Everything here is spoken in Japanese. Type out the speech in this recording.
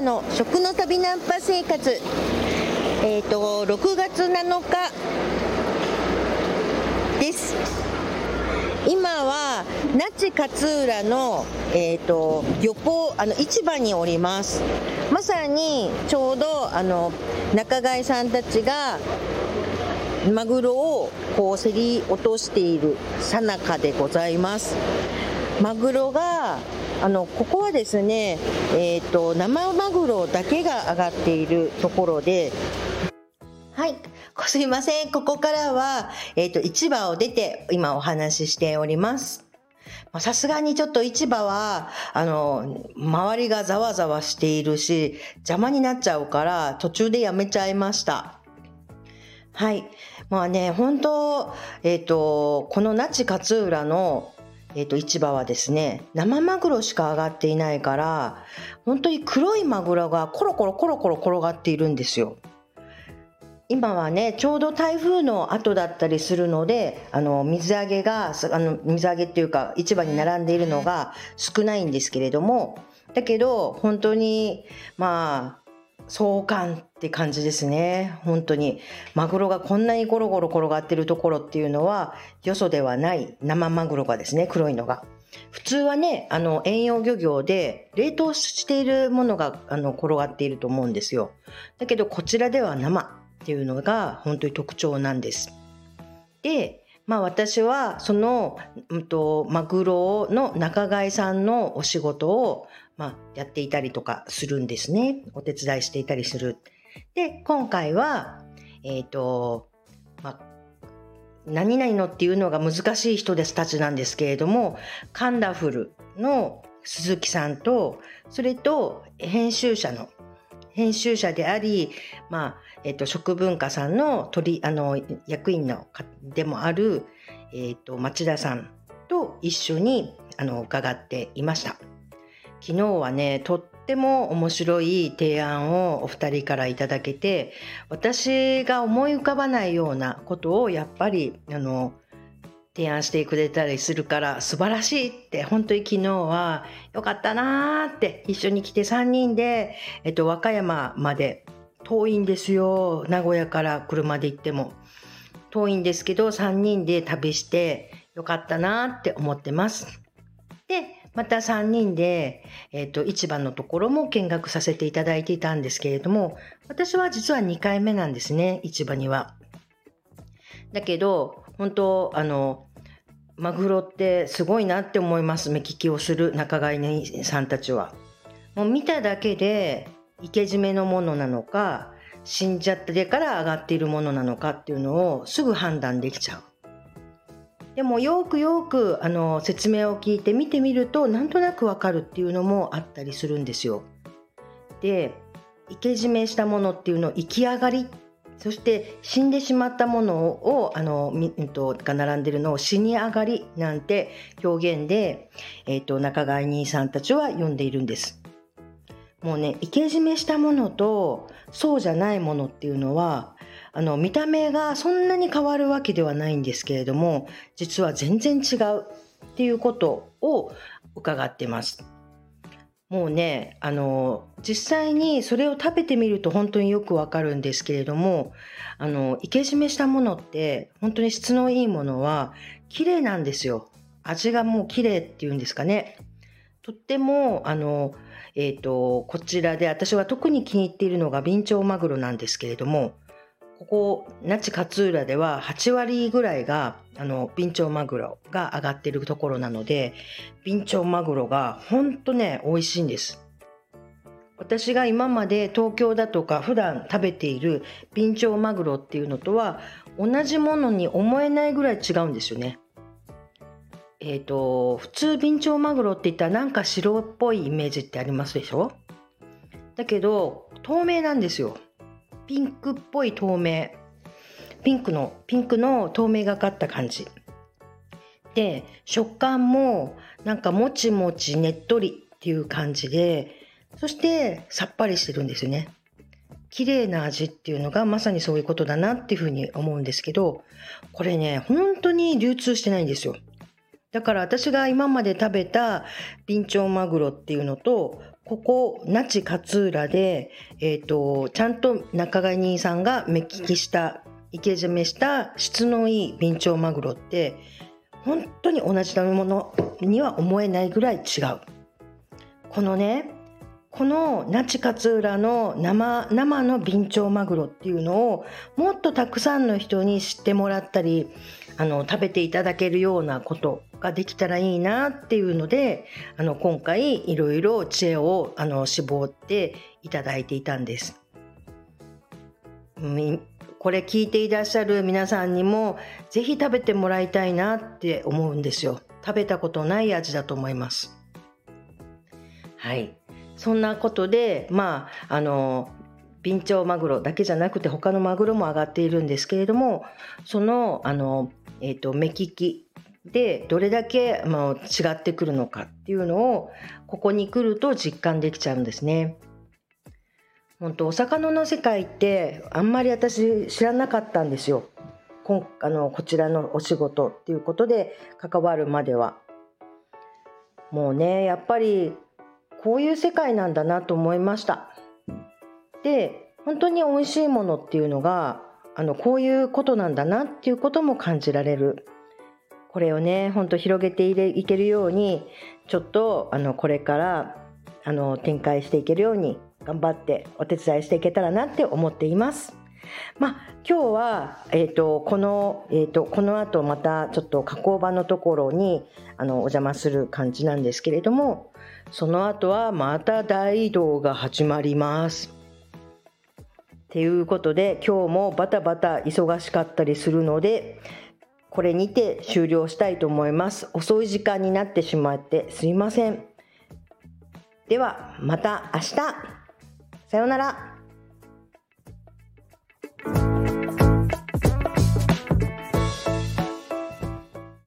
の食の旅ナンパ生活。えっ、ー、と6月7日です。今は那智勝浦の、えーと、漁港あの市場におります。まさにちょうどあの仲買さんたちがマグロをこう競り落としているさなかでございます。マグロがあのここはですね、えーと、生マグロだけが上がっているところではいすいませんここからは、えーと、市場を出て今お話ししておりますさすがにちょっと市場は、あの、周りがざわざわしているし、邪魔になっちゃうから、途中でやめちゃいました。はい。まあね、本当、えっ、ー、と、この那智勝浦の、えっ、ー、と、市場はですね、生マグロしか上がっていないから、本当に黒いマグロがコロコロコロコロ転がっているんですよ。今はねちょうど台風の後だったりするのであの水揚げがあの水揚げっていうか市場に並んでいるのが少ないんですけれどもだけど本当にまあ壮観って感じですね。本当に。マグロがこんなにゴロゴロ転がってるところっていうのは、よそではない生マグロがですね、黒いのが。普通はね、あの、遠洋漁業で冷凍しているものが、あの、転がっていると思うんですよ。だけど、こちらでは生っていうのが本当に特徴なんです。で、まあ私はその、うんと、マグロの仲買さんのお仕事をまあ、やっていたりとかするんですね。お手伝いしていたりする。で、今回は、えっ、ー、と、まあ、何々のっていうのが難しい人ですたちなんですけれども、カンダフルの鈴木さんと、それと編集者の、編集者であり、まあ、えっ、と、食文化さんの取、あの、役員のでもある、えっ、と、町田さんと一緒に、あの、伺っていました。昨日はねとっても面白い提案をお二人からいただけて私が思い浮かばないようなことをやっぱりあの提案してくれたりするから素晴らしいって本当に昨日はよかったなーって一緒に来て3人で、えっと、和歌山まで遠いんですよ名古屋から車で行っても遠いんですけど3人で旅してよかったなって思ってます。でまた3人で、えっ、と、市場のところも見学させていただいていたんですけれども、私は実は2回目なんですね、市場には。だけど、本当、あの、マグロってすごいなって思います、目利きをする仲買人さんたちは。もう見ただけで、生け締めのものなのか、死んじゃってから上がっているものなのかっていうのをすぐ判断できちゃう。でもよくよくあの説明を聞いて見てみるとなんとなくわかるっていうのもあったりするんですよ。で生け締めしたものっていうのを生き上がりそして死んでしまったものをあの、うんと、が並んでるのを死に上がりなんて表現で、えーと仲買人さんたちは呼んでいるんです。もうね生け締めしたものとそうじゃないものっていうのはあの見た目がそんなに変わるわけではないんですけれども実は全然違うっていうことを伺ってます。もうねあの実際にそれを食べてみると本当によくわかるんですけれどもあの生け締めしたものって本当に質のいいものは綺麗なんですよ。味がもう綺麗っていうんですかね。とってもあのえっ、ー、とこちらで私は特に気に入っているのがビンチョウマグロなんですけれどもここ那智勝浦では8割ぐらいがあのビンチョウマグロが上がってるところなのでビンチョウマグロがほんとね美味しいんです。私が今まで東京だとか普段食べているビンチョウマグロっていうのとは同じものに思えないぐらい違うんですよね。えっ、ー、と普通ビンチョウマグロって言ったらなんか白っぽいイメージってありますでしょ？だけど透明なんですよ。ピンクっぽい透明。ピンクのピンクの透明がかった感じ。で食感もなんかもちもちねっとりっていう感じでそしてさっぱりしてるんですよね。綺麗な味っていうのがまさにそういうことだなっていうふうに思うんですけどこれね本当に流通してないんですよ。だから私が今まで食べたビンチョウマグロっていうのとここ那智勝浦で、えーと、ちゃんと仲買人さんが目利きした生け締めした質のいいビンチョウマグロって本当に同じ食べ物には思えないぐらい違う。このねこの那智勝浦の生生のビンチョウマグロっていうのをもっとたくさんの人に知ってもらったりあの食べていただけるようなことができたらいいなっていうのであの今回いろいろ知恵をあの絞っていただいていたんです。これ聞いていらっしゃる皆さんにもぜひ食べてもらいたいなって思うんですよ。食べたことない味だと思います。はい。そんなことで、まあ、あの、ビンチョウマグロだけじゃなくて他のマグロも上がっているんですけれども、その、あの、えっ、ー、と、目利きでどれだけ、まあ、違ってくるのかっていうのを、ここに来ると実感できちゃうんですね。本当お魚の世界ってあんまり私知らなかったんですよ。こあのこちらのお仕事っていうことで関わるまでは。もうねやっぱりこういう世界なんだなと思いました。で本当に美味しいものっていうのがあのこういうことなんだなっていうことも感じられるこれをねほんと広げていけるようにちょっとあのこれからあの展開していけるように頑張ってお手伝いしていけたらなって思っています。まあ、今日は、えーと、この、えーと、この後またちょっと加工場のところにあのお邪魔する感じなんですけれどもその後はまた大移動が始まります。ということで今日もバタバタ忙しかったりするのでこれにて終了したいと思います。遅い時間になってしまってすいません。ではまた明日さようなら。